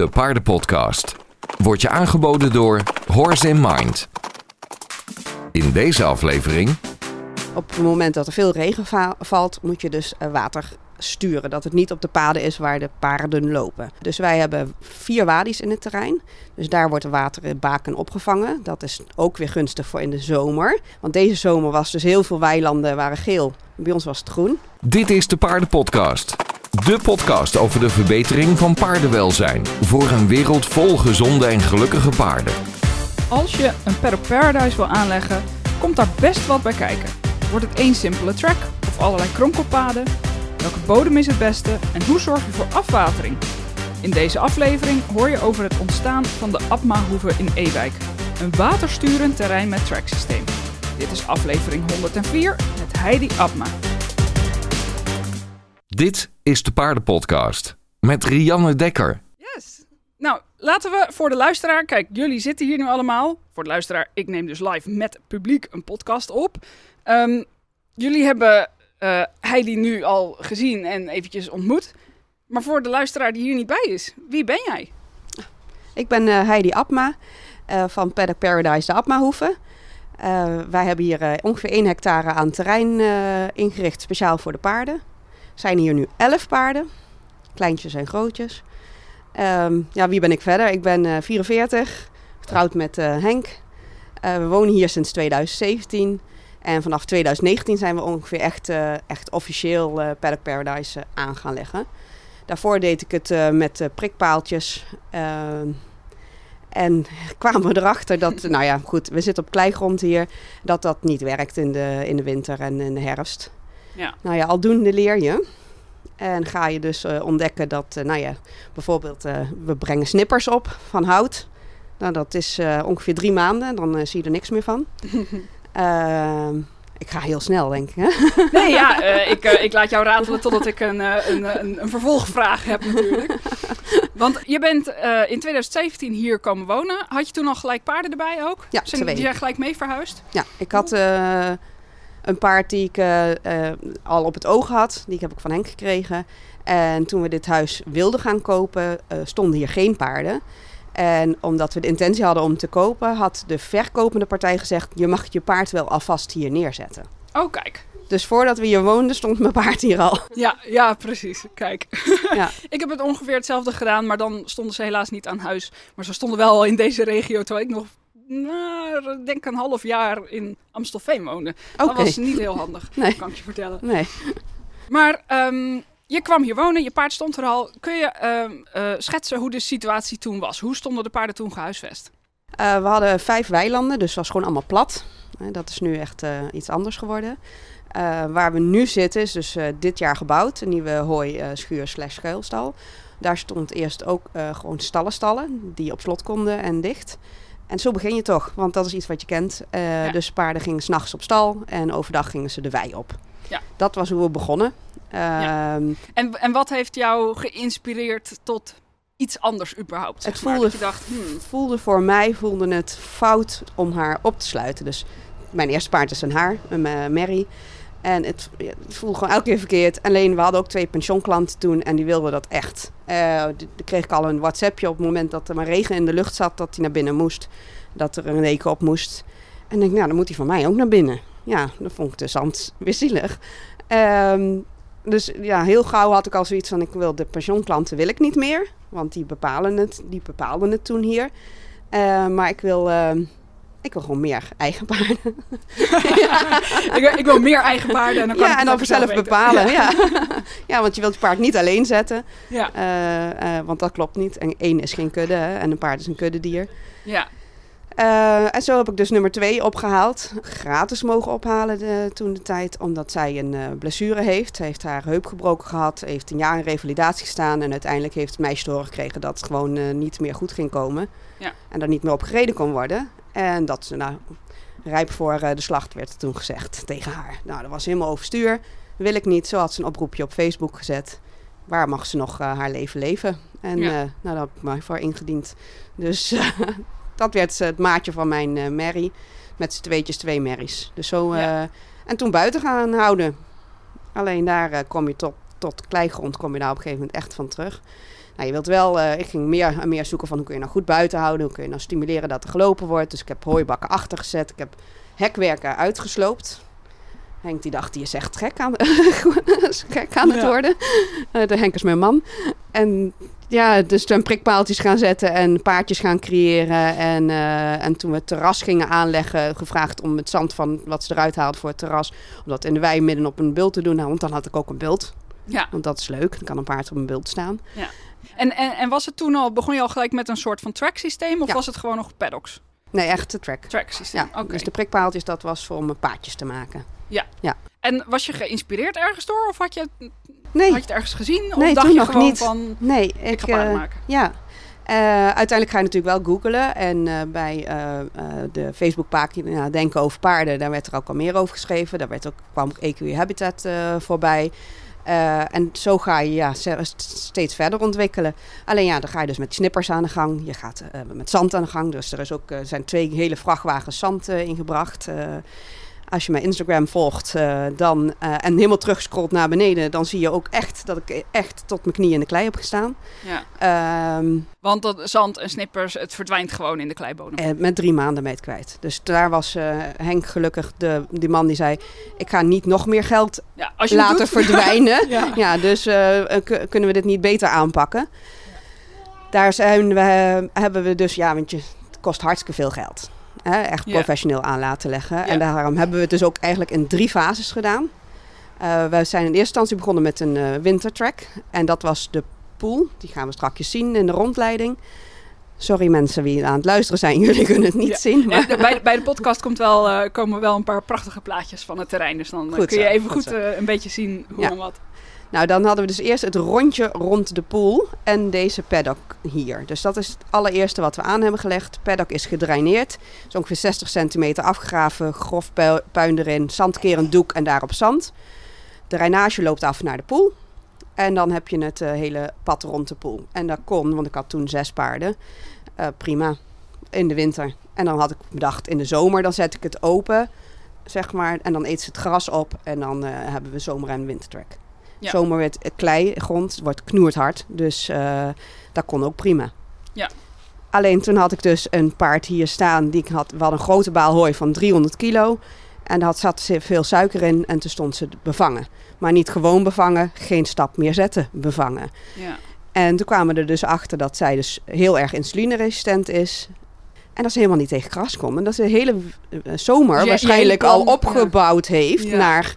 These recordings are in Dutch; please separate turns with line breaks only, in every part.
de Paardenpodcast. Wordt je aangeboden door Horse in Mind. In deze aflevering
Op het moment dat er veel regen va- valt, moet je dus eh, water sturen. Dat het niet op de paden is waar de paarden lopen. Dus wij hebben vier wadis in het terrein. Dus daar wordt het water in baken opgevangen. Dat is ook weer gunstig voor in de zomer. Want deze zomer was dus heel veel weilanden waren geel. Bij ons was het groen.
Dit is de Paardenpodcast. De podcast over de verbetering van paardenwelzijn. Voor een wereld vol gezonde en gelukkige paarden.
Als je een Paddock Paradise wil aanleggen, komt daar best wat bij kijken. Wordt het één simpele track of allerlei kronkelpaden? Welke bodem is het beste en hoe zorg je voor afwatering? In deze aflevering hoor je over het ontstaan van de Abma-hoeve in Ewijk. Een watersturend terrein met tracksysteem. Dit is aflevering 104 met Heidi Abma.
Dit is de Paardenpodcast. Met Rianne Dekker.
Yes. Nou, laten we voor de luisteraar. Kijk, jullie zitten hier nu allemaal. Voor de luisteraar, ik neem dus live met publiek een podcast op. Ehm, jullie hebben eh, Heidi nu al gezien en eventjes ontmoet. Maar voor de luisteraar die hier niet bij is, wie ben jij?
Ik ben eh, Heidi Abma eh, van Paddock Paradise de Abmahoeve. Eh wij hebben hier eh, ongeveer 1 hectare aan terrein eh, ingericht speciaal voor de paarden. Zijn hier nu 11 paarden, kleintjes en grootjes. Ehm, ja, wie ben ik verder? Ik ben eh, 44, getrouwd met eh, Henk. Eh, we wonen hier sinds 2017. En vanaf 2019 zijn we ongeveer echt, echt officieel Paddock Paradise aan gaan leggen. Daarvoor deed ik het met prikpaaltjes. Ehm, en kwamen we erachter dat, nou ja, goed, we zitten op kleigrond hier, dat dat niet werkt in de, in de winter en in de herfst.
Ja.
Nou ja, aldoende leer je. En ga je dus eh, ontdekken dat, eh, nou ja, bijvoorbeeld, eh, we brengen snippers op van hout. Nou, dat is ongeveer drie maanden, dan zie je er niks meer van. Ehm, ik ga heel snel, denk ik. Hè?
Nee, ja, ik, ik laat jou ratelen totdat ik een, een, een, een vervolgvraag heb natuurlijk. Want je bent in 2017 hier komen wonen. Had je toen al gelijk paarden erbij ook?
Ja,
Zijn
twee.
die zijn gelijk mee verhuisd?
Ja, ik had een paard die ik eh, eh, al op het oog had. Die heb ik van Henk gekregen. En toen we dit huis wilden gaan kopen, eh, stonden hier geen paarden. En omdat we de intentie hadden om te kopen, had de verkopende partij gezegd: Je mag je paard wel alvast hier neerzetten.
Oh, kijk.
Dus voordat we hier woonden, stond mijn paard hier al.
Ja, ja, precies. Kijk.
Ja.
ik heb het ongeveer hetzelfde gedaan, maar dan stonden ze helaas niet aan huis. Maar ze stonden wel in deze regio, terwijl ik nog, nou, ik denk een half jaar in Amstelveen woonde.
Oké.
Dat was niet heel handig,
Nee.
kan ik je vertellen.
Nee.
Maar ehm, je kwam hier wonen, je paard stond er al. Kun je ehm, eh, schetsen hoe de situatie toen was? Hoe stonden de paarden toen gehuisvest?
Eh, we hadden vijf weilanden, dus het was gewoon allemaal plat. Dat is nu echt eh, iets anders geworden. Waar we nu zitten is dus dit jaar gebouwd. Een nieuwe hooischuur slash schuilstal. Daar stond eerst ook gewoon stallenstallen die op slot konden en dicht. En zo begin je toch, want dat is iets wat je kent. Eh,
Ja.
Dus paarden gingen s'nachts op stal en overdag gingen ze de wei op.
Ja.
Dat was hoe we begonnen. Ehm,
En, en wat heeft jou geïnspireerd tot iets anders überhaupt?
Het
maar?
voelde
je dacht, hmm,
Het voelde voor mij voelde het fout om haar op te sluiten. Dus mijn eerste paard is een haar, een eh, Mary. En het, voelde gewoon elke keer verkeerd. Alleen we hadden ook twee pensionklanten toen en die wilden dat echt. Dan kreeg ik al een WhatsAppje op het moment dat er maar regen in de lucht zat, dat hij naar binnen moest. Dat er een deken op moest. En ik denk, nou dan moet hij van mij ook naar binnen. Ja, dat vond ik de zand weer zielig. Ehm, dus ja, heel gauw had ik al zoiets van, ik wil de pensionklanten wil ik niet meer. Want die bepalen het, die bepaalden het toen hier. Eh, maar ik wil, ehm, ik wil gewoon meer eigen paarden.
ik, ik wil meer eigen paarden en dan kan ik
ja, en
het
dan zelf bepalen. Ja. Ja. want je wilt je paard niet alleen zetten.
Ja,
eh, eh, want dat klopt niet. En één is geen kudde hè, en een paard is een kuddedier.
ja.
Eh, en zo heb ik dus nummer twee opgehaald. Gratis mogen ophalen de, toen de tijd. Omdat zij een blessure heeft. Ze heeft haar heup gebroken gehad. Heeft een jaar in revalidatie gestaan. En uiteindelijk heeft het meisje te horen gekregen dat het gewoon niet meer goed ging komen.
Ja.
En daar niet meer op gereden kon worden. En dat ze nou rijp voor eh, de slacht werd toen gezegd tegen haar. Nou, dat was helemaal overstuur. Wil ik niet. Zo had ze een oproepje op Facebook gezet. Waar mag ze nog eh, haar leven leven? En
Ja.
eh, nou, daar heb ik mij voor ingediend. Dus dat werd het maatje van mijn Mary. Met z'n tweetjes twee Marys. Dus zo,
Ja.
en toen buiten gaan houden. Alleen daar kom je tot, tot kleigrond kom je daar op een gegeven moment echt van terug. Nou, je wilt wel, eh, ik ging meer en meer zoeken van hoe kun je nou goed buiten houden, hoe kun je nou stimuleren dat er gelopen wordt. Dus ik heb hooibakken achter gezet, ik heb hekwerken uitgesloopt. Henk die dacht, die is echt gek aan, gek aan het
Ja.
worden. Eh, de Henk is mijn man. En ja, dus toen prikpaaltjes gaan zetten en paardjes gaan creëren. En, eh, en toen we het terras gingen aanleggen, gevraagd om het zand van wat ze eruit haalden voor het terras. Om dat in de wei midden op een bult te doen. Nou, want dan had ik ook een bult.
Ja.
Want dat is leuk. Dan kan een paard op een bult staan.
En, en, en was het toen al, begon je al gelijk met een soort van track systeem of
Ja.
was het gewoon nog paddocks?
Nee, echt de track.
Track systeem,
Ja, dus de prikpaaltjes, dat was voor om paadjes te maken.
En was je geïnspireerd ergens door of had je,
Nee,
had je het ergens gezien? Of
Nee,
dacht je
nog
gewoon
niet.
van,
nee.
ik
Ik,
ga paard
eh,
maken?
Ja. Eh, uiteindelijk ga je natuurlijk wel googlen. En eh, bij de Facebookpagina Denken over paarden, daar werd er ook al meer over geschreven. Daar werd ook, kwam ook EQ Habitat voorbij. Eh, en zo ga je ja, steeds verder ontwikkelen. Alleen ja, dan ga je dus met snippers aan de gang. Je gaat eh, met zand aan de gang. Dus er is ook, eh, zijn twee hele vrachtwagens zand ingebracht. Als je mijn Instagram volgt eh, dan, eh, en helemaal terugscrollt naar beneden, dan zie je ook echt dat ik echt tot mijn knieën in de klei heb gestaan.
Ja.
Ehm,
Want dat zand en snippers, het verdwijnt gewoon in de kleibodem.
met drie maanden mee kwijt. Dus daar was eh, Henk gelukkig de, die man die zei: Ik ga niet nog meer geld
Ja, als je het
laten
doet-
verdwijnen.
Ja.
ja, dus kunnen we dit niet beter aanpakken? Daar zijn we, hebben we dus, ja, want je, het kost hartstikke veel geld. Hè, echt
Ja.
professioneel aan laten leggen.
Ja.
En daarom hebben we het dus ook eigenlijk in drie fases gedaan. Eh, we zijn in eerste instantie begonnen met een eh, wintertrack. En dat was de pool. Die gaan we straks zien in de rondleiding. Sorry mensen die aan het luisteren zijn, jullie kunnen het niet
Ja.
zien. Maar...
Ja, bij, bij de podcast komt wel, eh, komen wel een paar prachtige plaatjes van het terrein. Dus dan kun je even
goed
een beetje zien hoe
Ja.
en wat.
Nou, dan hadden we dus eerst het rondje rond de pool en deze paddock hier. Dus dat is het allereerste wat we aan hebben gelegd. Paddock is gedraineerd. is ongeveer 60 centimeter afgegraven, grof pu- puin erin, zandkerend doek en daarop zand. De drainage loopt af naar de pool. En dan heb je het eh, hele pad rond de pool. En dat kon, want ik had toen zes paarden. Eh, prima. In de winter. En dan had ik bedacht, in de zomer dan zet ik het open, zeg maar. En dan eet ze het gras op. En dan eh, hebben we zomer- en wintertrack.
Ja.
Zomer werd het klei, grond, het wordt knoerd hard. Dus eh, dat kon ook prima.
Ja.
Alleen toen had ik dus een paard hier staan. Die ik had, we hadden een grote baal hooi van 300 kilo. En daar zat ze- veel suiker in. En toen stond ze bevangen. Maar niet gewoon bevangen, geen stap meer zetten bevangen.
Ja.
En toen kwamen we er dus achter dat zij dus heel erg insulineresistent is. En dat ze helemaal niet tegen gras kon. En dat ze de hele eh, zomer
Dus
waarschijnlijk al opgebouwd heeft
Ja.
naar...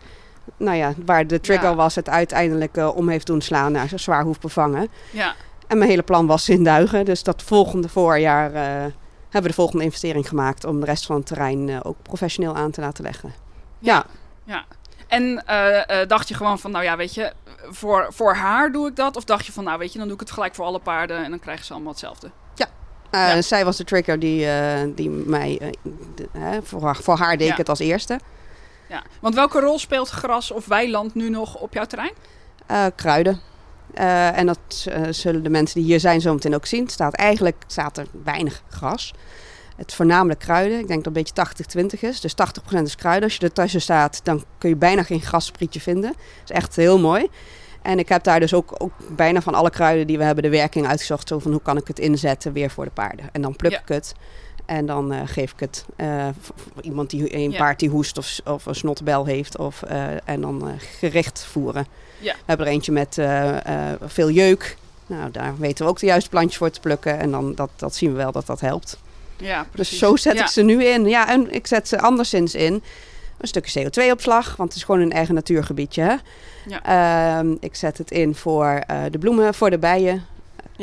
Nou ja, waar de trigger
Ja.
was het uiteindelijk eh, om heeft doen slaan naar ze zwaar hoeft bevangen.
ja.
En mijn hele plan was in duigen. Dus dat volgende voorjaar eh, hebben we de volgende investering gemaakt... om de rest van het terrein eh, ook professioneel aan te laten leggen. Ja,
Ja. En dacht je gewoon van, nou ja, weet je, voor, voor haar doe ik dat? Of dacht je van, nou weet je, dan doe ik het gelijk voor alle paarden en dan krijgen ze allemaal hetzelfde? Ja.
Zij was de trigger die, die mij... de- voor, haar- voor haar deed ik het als eerste.
Ja. Want welke rol speelt gras of weiland nu nog op jouw terrein?
Eh, kruiden. Eh, en dat eh, zullen de mensen die hier zijn zo meteen ook zien. Het staat eigenlijk staat er weinig gras. Het voornamelijk kruiden. Ik denk dat het een beetje 80-20 is. Dus 80% is kruiden. Als je ertussen staat, dan kun je bijna geen grassprietje vinden. Dat is echt heel mooi. En ik heb daar dus ook, ook bijna van alle kruiden die we hebben de werking uitgezocht. Zo van hoe kan ik het inzetten weer voor de paarden. En dan pluk
Ja.
ik het. En dan eh, geef ik het voor voor iemand die een
Ja.
paard die hoest of, of een snotbel heeft. Of, eh, en dan gericht voeren.
Ja.
We hebben er eentje met veel jeuk. Nou, daar weten we ook de juiste plantjes voor te plukken. En dan dat, dat zien we wel dat dat helpt.
Ja, precies.
Dus zo zet
Ja.
ik ze nu in. Ja, en ik zet ze anderszins in. Een stukje CO2-opslag, want het is gewoon een eigen natuurgebiedje. Hè?
Ja.
Ehm, ik zet het in voor de bloemen, voor de bijen.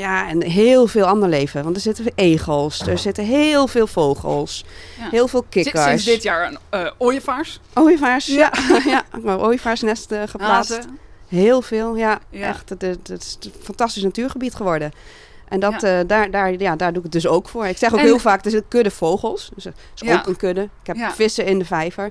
Ja, en heel veel ander leven. Want er zitten egels, er zitten heel veel vogels,
Ja.
heel veel kikkers.
Sinds dit jaar een eh ooievaars.
Ooievaars, ja. ja, maar ooievaarsnest eh, geplaatst.
Hazen.
Heel veel, ja.
Ja.
Echt, het, het, het is een fantastisch natuurgebied geworden. En dat,
Ja.
eh, daar, daar, ja, daar doe ik het dus ook voor. Ik zeg ook
En-
heel vaak, er zit kudde vogels. Dus er is
Ja.
ook een kudde. Ik heb
Ja.
vissen in de vijver.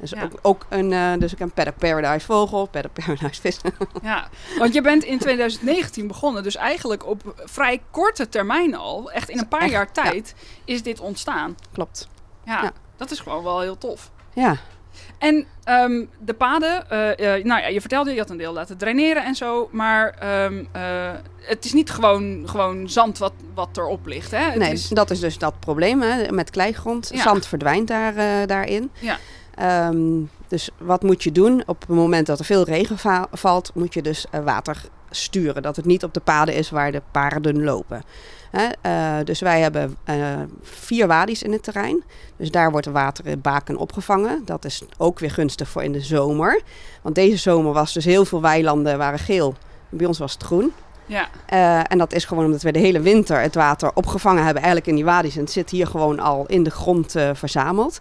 Dus,
Ja.
ook, ook een, eh, dus ik heb een Paddock Paradise vogel, Paddock Paradise vissen.
Ja, want je bent in 2019 begonnen. Dus eigenlijk op vrij korte termijn al, echt in een paar
Echt,
jaar tijd, is dit ontstaan.
Klopt.
Ja,
Ja.
dat is gewoon wel heel tof.
Ja,
En ehm, de paden, eh, eh, nou ja, je vertelde, je had een deel laten draineren en zo. Maar ehm, eh, het is niet gewoon, gewoon zand wat, wat erop ligt, hè? Het
nee,
is-
dat is dus dat probleem hè, met kleigrond. Zand verdwijnt daar, daarin.
Ja.
Ehm, dus wat moet je doen? Op het moment dat er veel regen va- valt, moet je dus eh, water sturen. Dat het niet op de paden is waar de paarden lopen. Hè? eh, dus wij hebben eh, vier wadi's in het terrein. Dus daar wordt water in baken opgevangen. Dat is ook weer gunstig voor in de zomer. Want deze zomer was dus heel veel weilanden waren geel. Bij ons was het groen.
ja,
en dat is gewoon omdat we de hele winter het water opgevangen hebben, eigenlijk in die wadi's. En het zit hier gewoon al in de grond verzameld.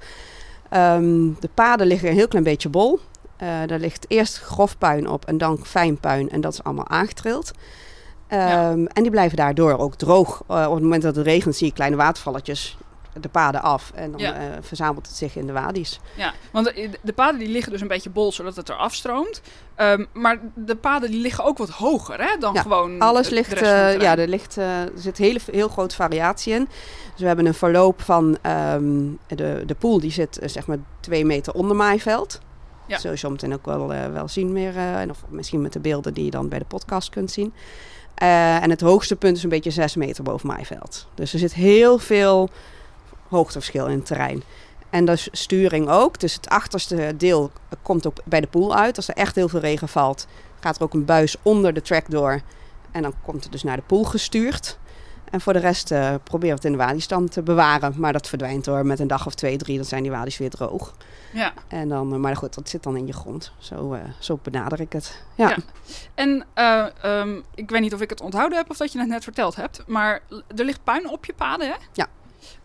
Ehm, de paden liggen een heel klein beetje bol. Eh daar ligt eerst grof puin op en dan fijn puin. En dat is allemaal aangetrild. Ehm, En die blijven daardoor ook droog. Eh, op het moment dat het regent zie je kleine watervalletjes de paden af. En dan
Ja.
eh, verzamelt het zich in de wadi's.
ja. Want de, de paden die liggen dus een beetje bol, zodat het er afstroomt. Ehm, maar de paden die liggen ook wat hoger, hè? Dan
Ja,
gewoon
Alles ligt, eh, ja, er, ligt, eh, er zit hele, heel grote variatie in. Dus we hebben een verloop van ehm, de, de poel, die zit eh, zeg maar twee meter onder maaiveld.
Ja.
Dat zul je zo meteen ook wel, eh, wel zien meer. eh, en of misschien met de beelden die je dan bij de podcast kunt zien. Eh, en het hoogste punt is een beetje zes meter boven maaiveld. Dus er zit heel veel hoogteverschil in het terrein. En dus sturing ook. Dus het achterste deel komt ook bij de poel uit. Als er echt heel veel regen valt, gaat er ook een buis onder de track door. En dan komt het dus naar de poel gestuurd. En voor de rest eh proberen we het in de wadiestand te bewaren. Maar dat verdwijnt door met een dag of twee, drie. Dan zijn die wadi's weer droog.
Ja.
En dan, eh, maar goed, dat zit dan in je grond. Zo, eh, zo benader ik het. Ja.
Ja. En eh, ehm, ik weet niet of ik het onthouden heb of dat je het net verteld hebt. Maar er ligt puin op je paden, hè?
Ja.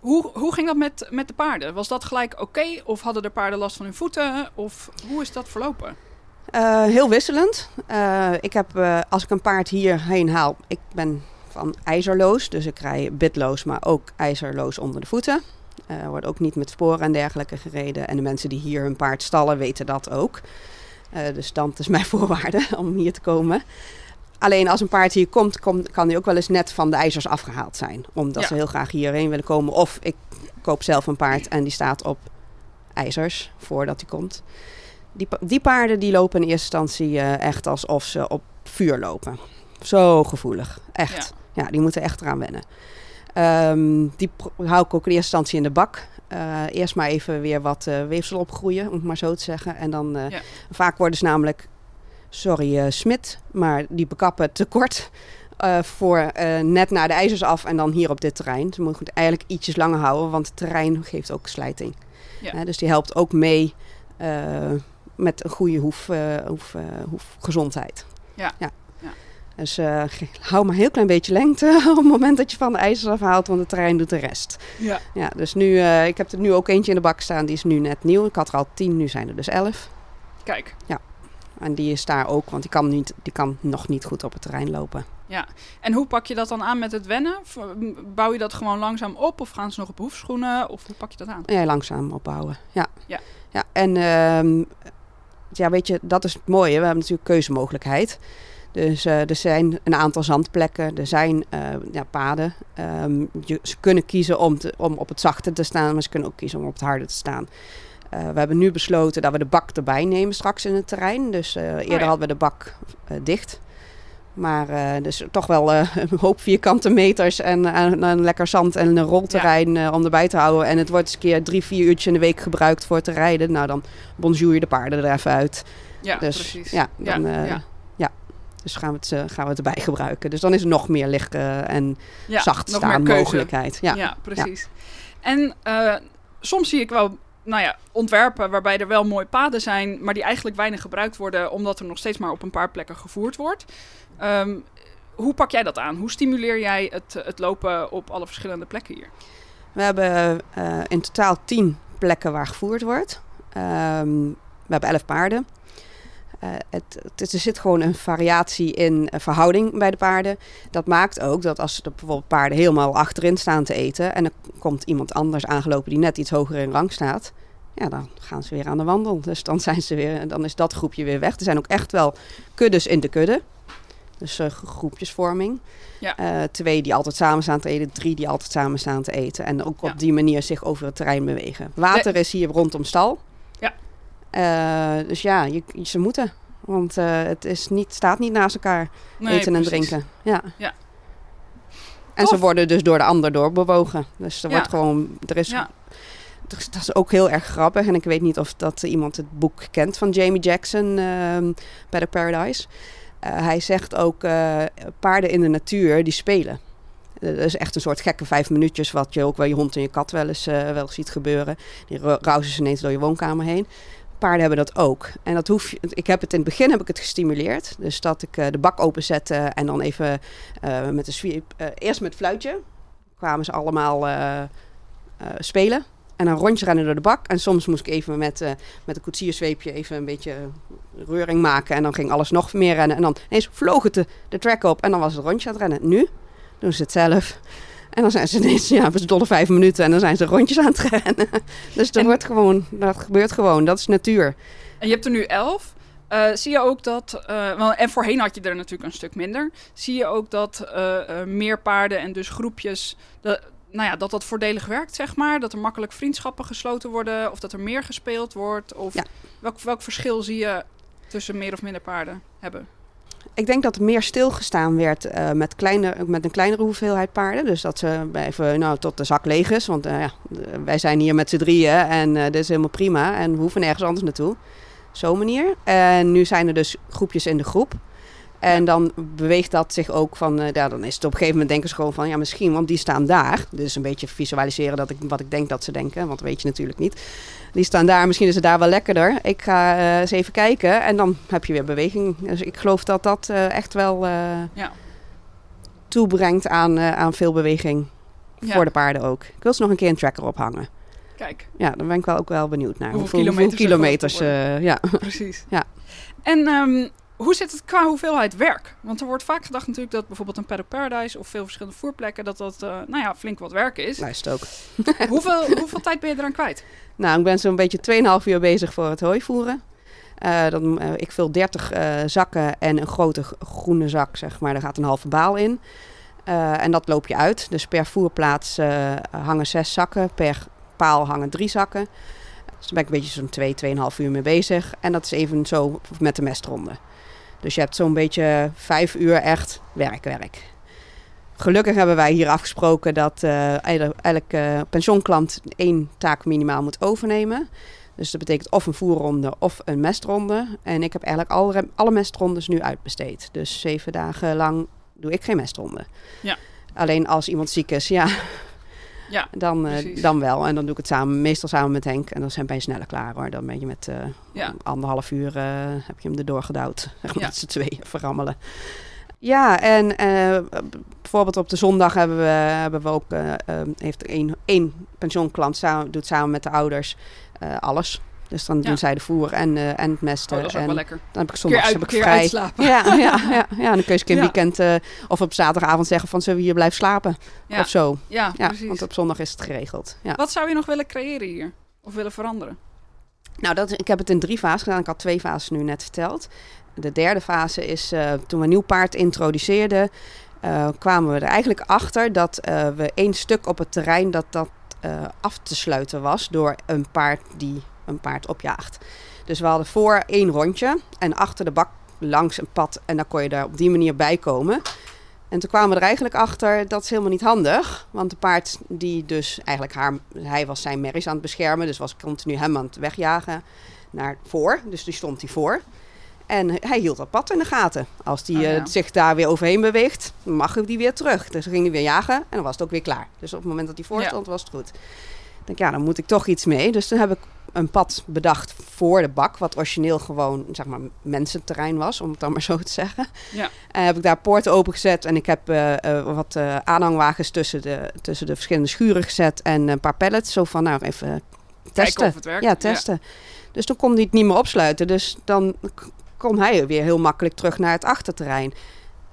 Hoe, hoe ging dat met, met de paarden? Was dat gelijk oké? Of hadden de paarden last van hun voeten? Of hoe is dat verlopen?
Eh, heel wisselend. Eh, ik heb, eh, als ik een paard hierheen haal, ik ben van ijzerloos. Dus ik rij bitloos, maar ook ijzerloos onder de voeten. Er wordt ook niet met sporen en dergelijke gereden. En de mensen die hier hun paard stallen weten dat ook. Dus dat is mijn voorwaarde om hier te komen. Alleen als een paard hier komt, komt kan hij ook wel eens net van de ijzers afgehaald zijn. Omdat
Ja.
ze heel graag hierheen willen komen. Of ik koop zelf een paard en die staat op ijzers voordat hij komt. Die, die paarden die lopen in eerste instantie eh, echt alsof ze op vuur lopen. Zo gevoelig, echt. Ja, die moeten echt eraan wennen. Ehm, die hou ik ook in eerste instantie in de bak. Eh, eerst maar even weer wat eh, weefsel opgroeien, om het maar zo te zeggen. En dan
Ja.
vaak worden ze namelijk, sorry eh, Smit, maar die bekappen te kort. eh, voor eh, net naar de ijzers af en dan hier op dit terrein. Ze moeten het eigenlijk ietsjes langer houden, want het terrein geeft ook slijting.
Ja.
Dus die helpt ook mee met een goede hoef, hoef, hoefgezondheid.
Ja.
ja.
Ja.
Dus hou maar een heel klein beetje lengte op het moment dat je van de ijzers afhaalt, want het terrein doet de rest.
Ja.
Ja, dus nu, ik heb er nu ook eentje in de bak staan, die is nu net nieuw. Ik had er al tien, nu zijn er dus elf.
Kijk,
En die is daar ook, want die kan, niet, die kan nog niet goed op het terrein lopen.
en hoe pak je dat dan aan met het wennen? Bouw je dat gewoon langzaam op? Of gaan ze nog op hoefschoenen? Of hoe pak je dat aan?
Ja, langzaam opbouwen. Ja.
Ja.
ja en ehm, ja, weet je, dat is het mooie. We hebben natuurlijk keuzemogelijkheid. Dus eh, er zijn een aantal zandplekken, er zijn eh, ja, paden. Ehm, je, ze kunnen kiezen om, te, om op het zachte te staan, maar ze kunnen ook kiezen om op het harde te staan. Eh, we hebben nu besloten dat we de bak erbij nemen straks in het terrein. Dus eh, eerder
ja.
hadden we de bak eh, dicht. Maar dus toch wel een hoop vierkante meters en, en, en lekker zand en een rolterrein eh, om erbij te houden. En het wordt eens een keer drie, vier uurtjes in de week gebruikt voor te rijden. Nou, dan bonjour je de paarden er even uit.
Ja,
dus
precies.
ja,
Ja,
dan,
ja.
ja. Dus gaan we, het, gaan we het erbij gebruiken. Dus dan is er nog meer liggen en
Ja,
zacht staan mogelijkheid. Ja.
Ja, precies. En soms zie ik wel nou ja, ontwerpen waarbij er wel mooie paden zijn, maar die eigenlijk weinig gebruikt worden, omdat er nog steeds maar op een paar plekken gevoerd wordt. Ehm, hoe pak jij dat aan? Hoe stimuleer jij het, het lopen op alle verschillende plekken hier?
We hebben eh, in totaal tien plekken waar gevoerd wordt. Ehm, we hebben elf paarden. Eh, het, er zit gewoon een variatie in eh, verhouding bij de paarden. Dat maakt ook dat als er bijvoorbeeld paarden helemaal achterin staan te eten... en er komt iemand anders aangelopen die net iets hoger in rang staat... ja, dan gaan ze weer aan de wandel. Dus dan, zijn ze weer, dan is dat groepje weer weg. Er zijn ook echt wel kuddes in de kudde. Dus eh, groepjesvorming.
Ja.
Twee die altijd samen staan te eten, drie die altijd samen staan te eten. En ook
Ja.
op die manier zich over het terrein bewegen. Water is hier rondom stal. Eh, dus ja, je, ze moeten. Want eh, het is niet, staat niet naast elkaar,
Nee,
eten en drinken. Ja.
Ja.
En
Tof.
ze worden dus door de ander doorbewogen. Dus er
Ja.
wordt gewoon... Er is,
Ja.
dat is ook heel erg grappig. En ik weet niet of dat iemand het boek kent van Jamie Jackson, Paddock Paradise. Eh, hij zegt ook, paarden in de natuur, die spelen. Dat is echt een soort gekke vijf minuutjes, wat je ook wel je hond en je kat wel eens, wel eens ziet gebeuren. Die ro- rausen ze ineens door je woonkamer heen. Paarden hebben dat ook. En dat hoef ik heb het in het begin heb ik het gestimuleerd. Dus dat ik eh, de bak openzette en dan even eh, met een sweep, eh, eerst met fluitje kwamen ze allemaal spelen. En een rondje rennen door de bak. En soms moest ik even met, met een koetsiersweepje even een beetje reuring maken. En dan ging alles nog meer rennen. En dan ineens vloog het de, de track op. En dan was het rondje aan het rennen. Nu doen ze het zelf. En dan zijn ze ineens, ja, we dolle vijf minuten. En dan zijn ze rondjes aan het rennen. Dus
En-
wordt gewoon, dat gebeurt gewoon. Dat is natuur.
En je hebt er nu elf. Eh, zie je ook dat, eh, en voorheen had je er natuurlijk een stuk minder. Zie je ook dat eh, meer paarden en dus groepjes, de, nou ja, dat dat voordelig werkt, zeg maar? Dat er makkelijk vriendschappen gesloten worden of dat er meer gespeeld wordt? Of
Ja.
welk, welk verschil zie je tussen meer of minder paarden hebben?
Ik denk dat er meer stilgestaan werd eh, met, kleine, met een kleinere hoeveelheid paarden. Dus dat ze even nou, tot de zak leeg is. Want eh, ja, wij zijn hier met z'n drieën en eh dit is helemaal prima. En we hoeven nergens anders naartoe. Zo'n manier. En nu zijn er dus groepjes in de groep. En dan beweegt dat zich ook van, eh, ja, dan is het op een gegeven moment denken ze gewoon van, ja misschien, want die staan daar. Dus een beetje visualiseren dat ik, wat ik denk dat ze denken, want dat weet je natuurlijk niet. Die staan daar, misschien is het daar wel lekkerder. Ik ga eh, eens even kijken en dan heb je weer beweging. Dus ik geloof dat dat eh, echt wel
Ja.
toebrengt aan, aan veel beweging.
Ja.
Voor de paarden ook. Ik wil ze nog een keer een tracker ophangen.
Kijk,
Ja, daar ben ik wel ook wel benieuwd naar.
Hoeveel
hoeveel
kilometers er
eh, ja.
precies.
Ja.
En ehm, hoe zit het qua hoeveelheid werk? Want er wordt vaak gedacht natuurlijk dat bijvoorbeeld een Paddock Paradise of veel verschillende voerplekken, dat dat, eh, nou ja, flink wat werk is.
Luister ook.
hoeveel, hoeveel tijd ben je eraan kwijt?
Nou, ik ben zo'n beetje 2,5 uur bezig voor het hooivoeren. Eh, dan, eh, ik vul 30 eh, zakken en een grote groene zak, zeg maar. Daar gaat een halve baal in. En dat loop je uit. Dus per voerplaats hangen zes zakken. Per paal hangen drie zakken. Dus daar ben ik een beetje zo'n 2, 2,5 uur mee bezig. En dat is even zo met de mestronde. Dus je hebt zo'n beetje vijf uur echt werk, werk. Gelukkig hebben wij hier afgesproken dat eh elke, elke pensioenklant één taak minimaal moet overnemen. Dus dat betekent of een voerronde of een mestronde. En ik heb eigenlijk alle, alle mestrondes nu uitbesteed. Dus zeven dagen lang doe ik geen mestronde.
Ja.
Alleen als iemand ziek is, ja,
Ja,
dan, eh, dan wel. En dan doe ik het samen, meestal samen met Henk. En dan zijn wij sneller klaar hoor. Dan ben je met eh,
Ja.
anderhalf uur eh, heb je hem erdoor gedouwd. Maar
Ja.
met z'n tweeën verrammelen. Ja, en bijvoorbeeld op de zondag hebben we, hebben we ook, heeft één, één pensioenklant samen, doet samen met de ouders eh, alles. Dus dan doen zij de voer en, eh, en het mesten.
Oh, dat is
en
wel lekker.
dan heb ik
uit,
heb ik vrij.
uitslapen.
Ja, ja, ja, ja, dan kun je een weekend eh, of op zaterdagavond zeggen van zullen we hier blijven slapen
Ja,
of zo.
ja, precies.
want op zondag is het geregeld. Ja.
Wat zou je nog willen creëren hier? Of willen veranderen?
Nou, dat, ik heb het in drie fases gedaan. Ik had twee fases nu net verteld. De derde fase is eh, toen we een nieuw paard introduceerden, kwamen we er eigenlijk achter dat we één stuk op het terrein dat dat af te sluiten was door een paard die een paard opjaagt. Dus we hadden voor één rondje en achter de bak langs een pad en dan kon je er op die manier bij komen. En toen kwamen we er eigenlijk achter dat is helemaal niet handig. Want de paard die dus eigenlijk haar, hij was zijn merries aan het beschermen. Dus was continu hem aan het wegjagen naar voor. Dus die stond hij voor. En hij hield dat pad in de gaten. Als die
Oh, ja.
eh, zich daar weer overheen beweegt, mag hij die weer terug. Dus ging hij weer jagen en dan was het ook weer klaar. Dus op het moment dat hij voor
Ja.
stond, was het goed. Denk, ja, dan moet ik toch iets mee. Dus toen heb ik een pad bedacht voor de bak, wat origineel gewoon, zeg maar, mensenterrein was, om het dan maar zo te zeggen.
Ja.
En heb ik daar poorten opengezet en ik heb eh, eh, wat eh, aanhangwagens tussen de, tussen de verschillende schuren gezet en een paar pallets. Zo van, nou, even testen.
Of het werkt.
Ja, testen. Dus toen kon hij het niet meer opsluiten. Dus dan kon hij weer heel makkelijk terug naar het achterterrein.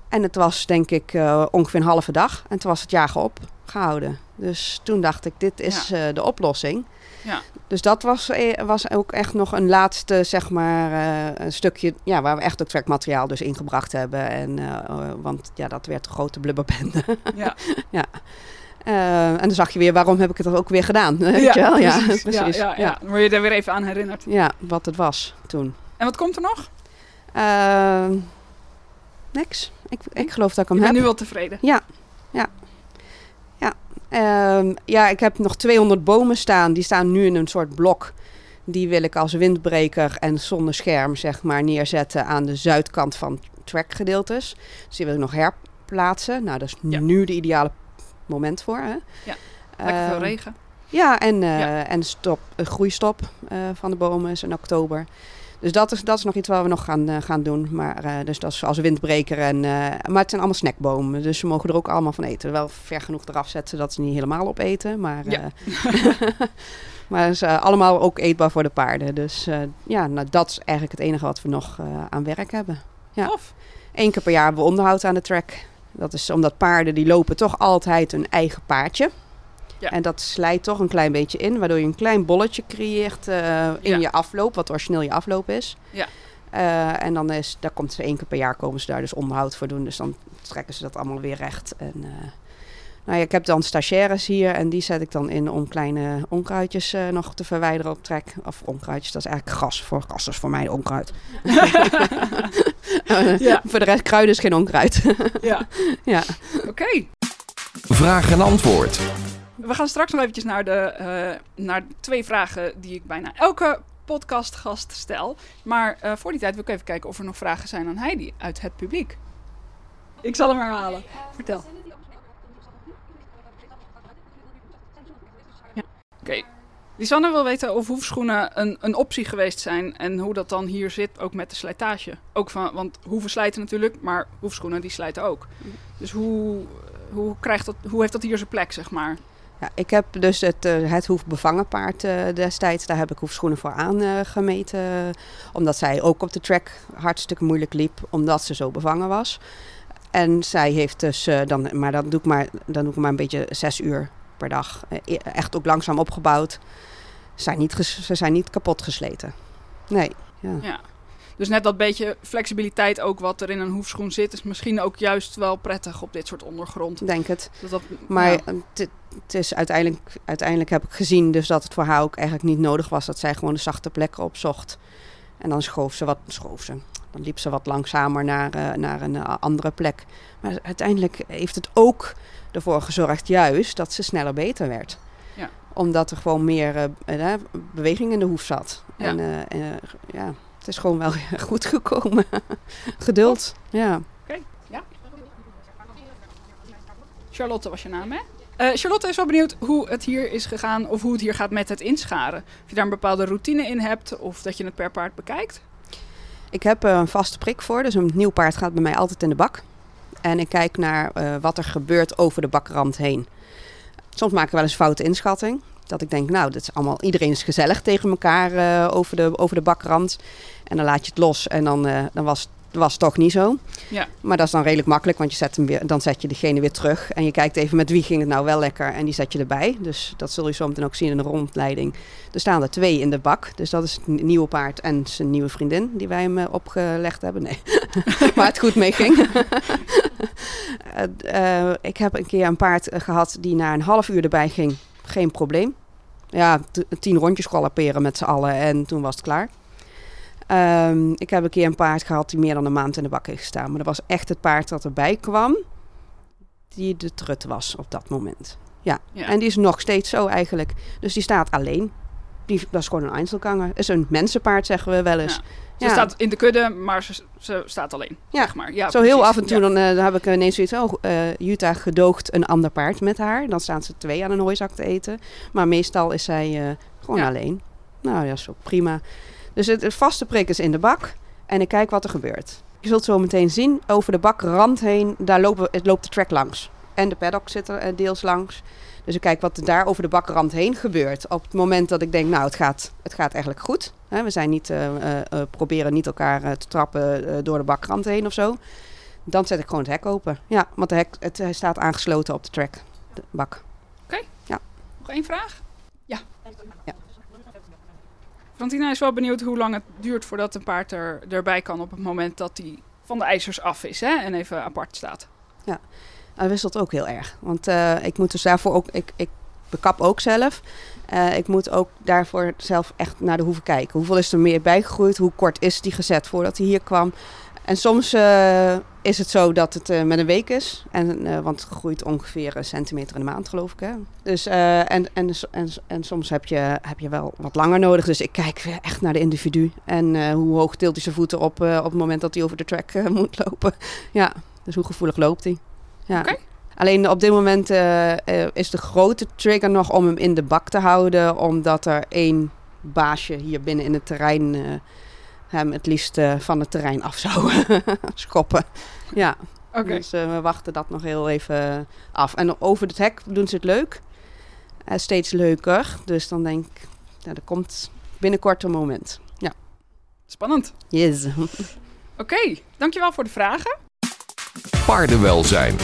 En het was denk ik eh, ongeveer een halve dag. En toen was het jagen opgehouden. Dus toen dacht ik, dit is eh, de oplossing.
Ja.
Dus dat was, eh, was ook echt nog een laatste, zeg maar, eh, een stukje... Ja, waar we echt ook trekmateriaal dus ingebracht hebben. En, eh, want ja, dat werd een grote blubberbende.
Ja.
ja. En dan zag je weer, waarom heb ik het ook weer gedaan? Weet je wel? Ja,
precies.
precies.
Ja, ja, ja. Dan word je er weer even aan herinnerd.
Ja, wat het was toen.
En wat komt er nog?
Niks. Ik, ik geloof dat ik hem
Ik ben
heb.
nu wel tevreden.
Ja, ja, ja. Ehm, ja, ik heb nog 200 bomen staan. Die staan nu in een soort blok. Die wil ik als windbreker en zonnescherm zeg maar, neerzetten aan de zuidkant van trackgedeeltes. Dus die wil ik nog herplaatsen. Nou, dat is
Ja.
nu de ideale moment voor. Hè?
Ja, Lekker veel
Ehm,
regen.
Ja, en,
Ja.
en stop, een groeistop eh, van de bomen is in oktober. Dus dat is, dat is nog iets wat we nog gaan, eh, gaan doen. Maar, eh, dus dat is als windbreker. En, eh, maar het zijn allemaal snackbomen. Dus ze mogen er ook allemaal van eten. Wel ver genoeg eraf zetten dat ze niet helemaal opeten. Maar,
Ja.
maar het is allemaal ook eetbaar voor de paarden. Dus ja, nou, dat is eigenlijk het enige wat we nog aan werk hebben. Ja.
Tof.
Eén keer per jaar hebben we onderhoud aan de track. Dat is omdat paarden die lopen toch altijd een eigen paardje.
Ja.
En dat slijt toch een klein beetje in, waardoor je een klein bolletje creëert eh, in
Ja.
je afloop, wat origineel je afloop is.
Ja.
Eh, en dan is, daar komt ze één keer per jaar komen ze daar dus onderhoud voor doen. Dus dan trekken ze dat allemaal weer recht. En, eh, nou ja, ik heb dan stagiaires hier en die zet ik dan in om kleine onkruidjes eh, nog te verwijderen op trek. Of onkruidjes, dat is eigenlijk gras voor gras is voor mij onkruid.
Ja.
Voor de rest, kruiden is geen onkruid.
Ja.
ja.
Oké.
Vraag en antwoord.
We gaan straks nog eventjes naar, de, eh, naar twee vragen die ik bijna elke podcastgast stel. Maar eh, voor die tijd wil ik even kijken of er nog vragen zijn aan Heidi uit het publiek. Ik zal hem herhalen. Vertel. Ja. Oké. Lisanne wil weten of hoefschoenen een, een optie geweest zijn en hoe dat dan hier zit, ook met de slijtage. Ook van, want hoeven slijten natuurlijk, maar hoefschoenen die slijten ook. Dus hoe, hoe, krijgt dat, hoe heeft dat hier zijn plek, zeg maar?
Ja, ik heb dus het, eh, het hoefbevangen paard eh, destijds. Daar heb ik hoefschoenen voor aangemeten. omdat zij ook op de track hartstikke moeilijk liep. Omdat ze zo bevangen was. En zij heeft dus eh, dan, maar dat doe ik maar, dan doe ik maar een beetje zes uur per dag. Eh, echt ook langzaam opgebouwd. Zijn niet, ze zijn niet kapot gesleten. Nee. Ja.
Ja. Dus net dat beetje flexibiliteit ook wat er in een hoefschoen zit, is misschien ook juist wel prettig op dit soort ondergrond.
Denk het.
Dat dat,
Maar
ja.
eh, het- het is uiteindelijk, uiteindelijk heb ik gezien dus dat het voor haar ook eigenlijk niet nodig was. Dat zij gewoon de zachte plekken opzocht. En dan schoof ze wat, schoof ze. Dan liep ze wat langzamer naar, eh, naar een eh, andere plek. Maar uiteindelijk heeft het ook ervoor gezorgd juist dat ze sneller beter werd.
Ja.
Omdat er gewoon meer beweging in de hoef zat.
Ja.
En ja, is gewoon wel goed gekomen. Geduld, ja.
Charlotte was je naam, hè? Eh, Charlotte is wel benieuwd hoe het hier is gegaan of hoe het hier gaat met het inscharen. Of je daar een bepaalde routine in hebt of dat je het per paard bekijkt.
Ik heb een vaste prik voor, dus een nieuw paard gaat bij mij altijd in de bak. En ik kijk naar eh, wat er gebeurt over de bakrand heen. Soms maken we wel eens foute inschatting. Dat ik denk, nou, dit is allemaal, iedereen is gezellig tegen elkaar eh, over, de, over de bakrand. En dan laat je het los en dan, eh, dan was, was het toch niet zo.
Ja.
Maar dat is dan redelijk makkelijk, want je zet hem weer, dan zet je degene weer terug. En je kijkt even met wie ging het nou wel lekker en die zet je erbij. Dus dat zul je zo meteen ook zien in de rondleiding. Er staan er twee in de bak. Dus dat is het nieuwe paard en zijn nieuwe vriendin die wij hem eh, opgelegd hebben. Nee, maar het goed mee ging. Ik heb een keer een paard eh, gehad die na een half uur erbij ging. Geen probleem. Ja, tien rondjes galopperen met z'n allen en toen was het klaar. Ehm, ik heb een keer een paard gehad die meer dan een maand in de bak heeft gestaan. Maar dat was echt het paard dat erbij kwam, die de trut was op dat moment. Ja,
Ja.
en die is nog steeds zo eigenlijk. Dus die staat alleen. Die, dat is gewoon een Einzelganger. is een mensenpaard, zeggen we wel eens.
Ja. Ze staat in de kudde, maar ze, ze staat alleen.
Ja.
Zeg maar. ja
Zo heel af en toe, dan, eh, dan heb ik ineens zoiets, oh, Jutta gedoogt een ander paard met haar. Dan staan ze twee aan een hooizak te eten. Maar meestal is zij eh, gewoon alleen. Nou, dat is ook prima. Dus het, het vaste prik is in de bak en ik kijk wat er gebeurt. Je zult zo meteen zien, over de bakrand heen, daar lopen, het loopt de track langs. En de paddock zit er deels langs. Dus ik kijk wat er daar over de bakrand heen gebeurt. Op het moment dat ik denk, nou, het gaat, het gaat eigenlijk goed. Hè, we zijn niet, eh, eh, eh, proberen niet elkaar te trappen door de bakrand heen of zo. Dan zet ik gewoon het hek open. Ja, want de hek, het, hij staat aangesloten op de track, de bak.
Nog één vraag? Ja.
Ja.
Frantina is wel benieuwd hoe lang het duurt voordat een paard er, erbij kan op het moment dat hij van de ijzers af is hè, en even apart staat.
Dat wisselt ook heel erg. Want eh, ik moet dus daarvoor ook, ik, ik bekap ook zelf. Eh, ik moet ook daarvoor zelf echt naar de hoeven kijken. Hoeveel is er meer bijgegroeid? Hoe kort is die gezet voordat hij hier kwam? En soms uh, is het zo dat het uh, met een week is. En, uh, want groeit ongeveer een centimeter in de maand, geloof ik. Hè? Dus, en, en, en, en soms heb je, heb je wel wat langer nodig. Dus ik kijk echt naar de individu. En hoe hoog tilt hij zijn voeten op op het moment dat hij over de track moet lopen. Ja, dus hoe gevoelig loopt hij. Ja.
Okay.
Alleen op dit moment is de grote trigger nog om hem in de bak te houden. Omdat er één baasje hier binnen in het terrein hem het liefst uh, van het terrein af zou schoppen. Ja,
okay.
dus we wachten dat nog heel even af. En over het hek doen ze het leuk. Steeds leuker. Dus dan denk ik, nou, er komt binnenkort een moment. Ja.
Spannend.
Yes.
Oké, okay, dankjewel voor de vragen.
Paardenwelzijn.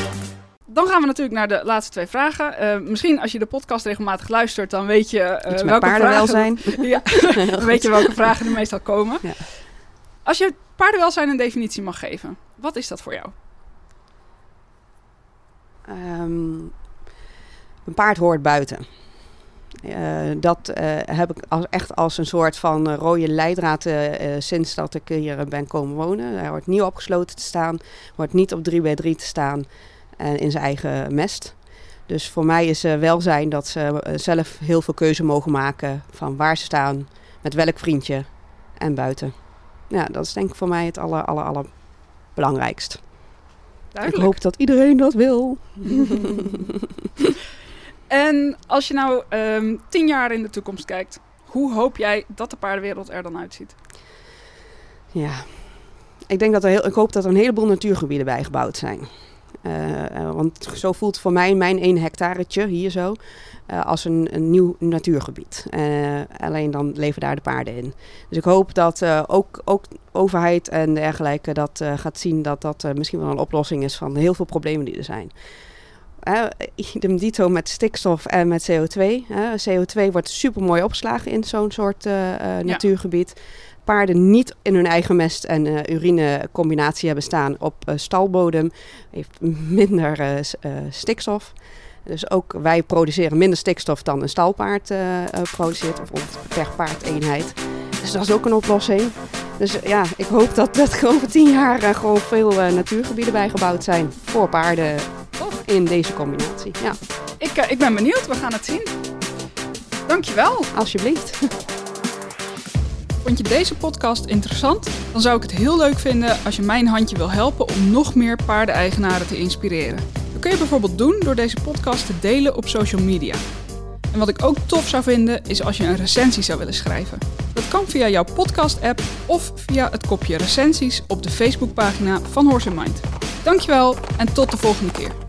Dan gaan we natuurlijk naar de laatste twee vragen. Uh, misschien als je de podcast regelmatig luistert, dan weet je uh,
Iets
welke
paardenwelzijn.
vragen. Ja, dan weet je welke vragen er meestal komen.
Ja.
Als je paardenwelzijn een definitie mag geven, wat is dat voor jou?
Um, een paard hoort buiten. Uh, dat uh, heb ik als, echt als een soort van uh, rode leidraad sinds dat ik hier ben komen wonen. Hij hoort niet opgesloten te staan, hoort niet op 3 bij 3 te staan en in zijn eigen mest. Dus voor mij is welzijn dat ze zelf heel veel keuze mogen maken van waar ze staan, met welk vriendje en buiten. Ja, dat is denk ik voor mij het aller, aller, aller belangrijkst.
Duidelijk.
Ik hoop dat iedereen dat wil.
en als je nou um, tien jaar in de toekomst kijkt, hoe hoop jij dat de paardenwereld er dan uitziet?
Ja, ik denk dat er heel, ik hoop dat er een heleboel natuurgebieden bijgebouwd zijn. Uh, uh, want zo voelt voor mij mijn 1 hectaretje hier zo uh, als een, een, nieuw natuurgebied. alleen dan leven daar de paarden in. Dus ik hoop dat ook, ook overheid en dergelijke dat gaat zien dat dat misschien wel een oplossing is van heel veel problemen die er zijn. Idem dito met stikstof en met CO2. CO2 wordt super mooi opgeslagen in zo'n soort natuurgebied. Ja paarden niet in hun eigen mest en uh, urine combinatie hebben staan op uh, stalbodem, heeft minder uh, stikstof. Dus ook wij produceren minder stikstof dan een stalpaard produceert, of per paardeenheid. Dus dat is ook een oplossing. Dus ja, ik hoop dat, dat over tien jaar gewoon veel natuurgebieden bijgebouwd zijn voor paarden in deze combinatie. Ja.
Ik, ik ben benieuwd, we gaan het zien. Dankjewel.
Alsjeblieft.
Vond je deze podcast interessant? Dan zou ik het heel leuk vinden als je mijn handje wil helpen om nog meer paardeneigenaren te inspireren. Dat kun je bijvoorbeeld doen door deze podcast te delen op social media. En wat ik ook tof zou vinden is als je een recensie zou willen schrijven. Dat kan via jouw podcast-app of via het kopje recensies op de Facebookpagina van Horse Mind. Dankjewel en tot de volgende keer.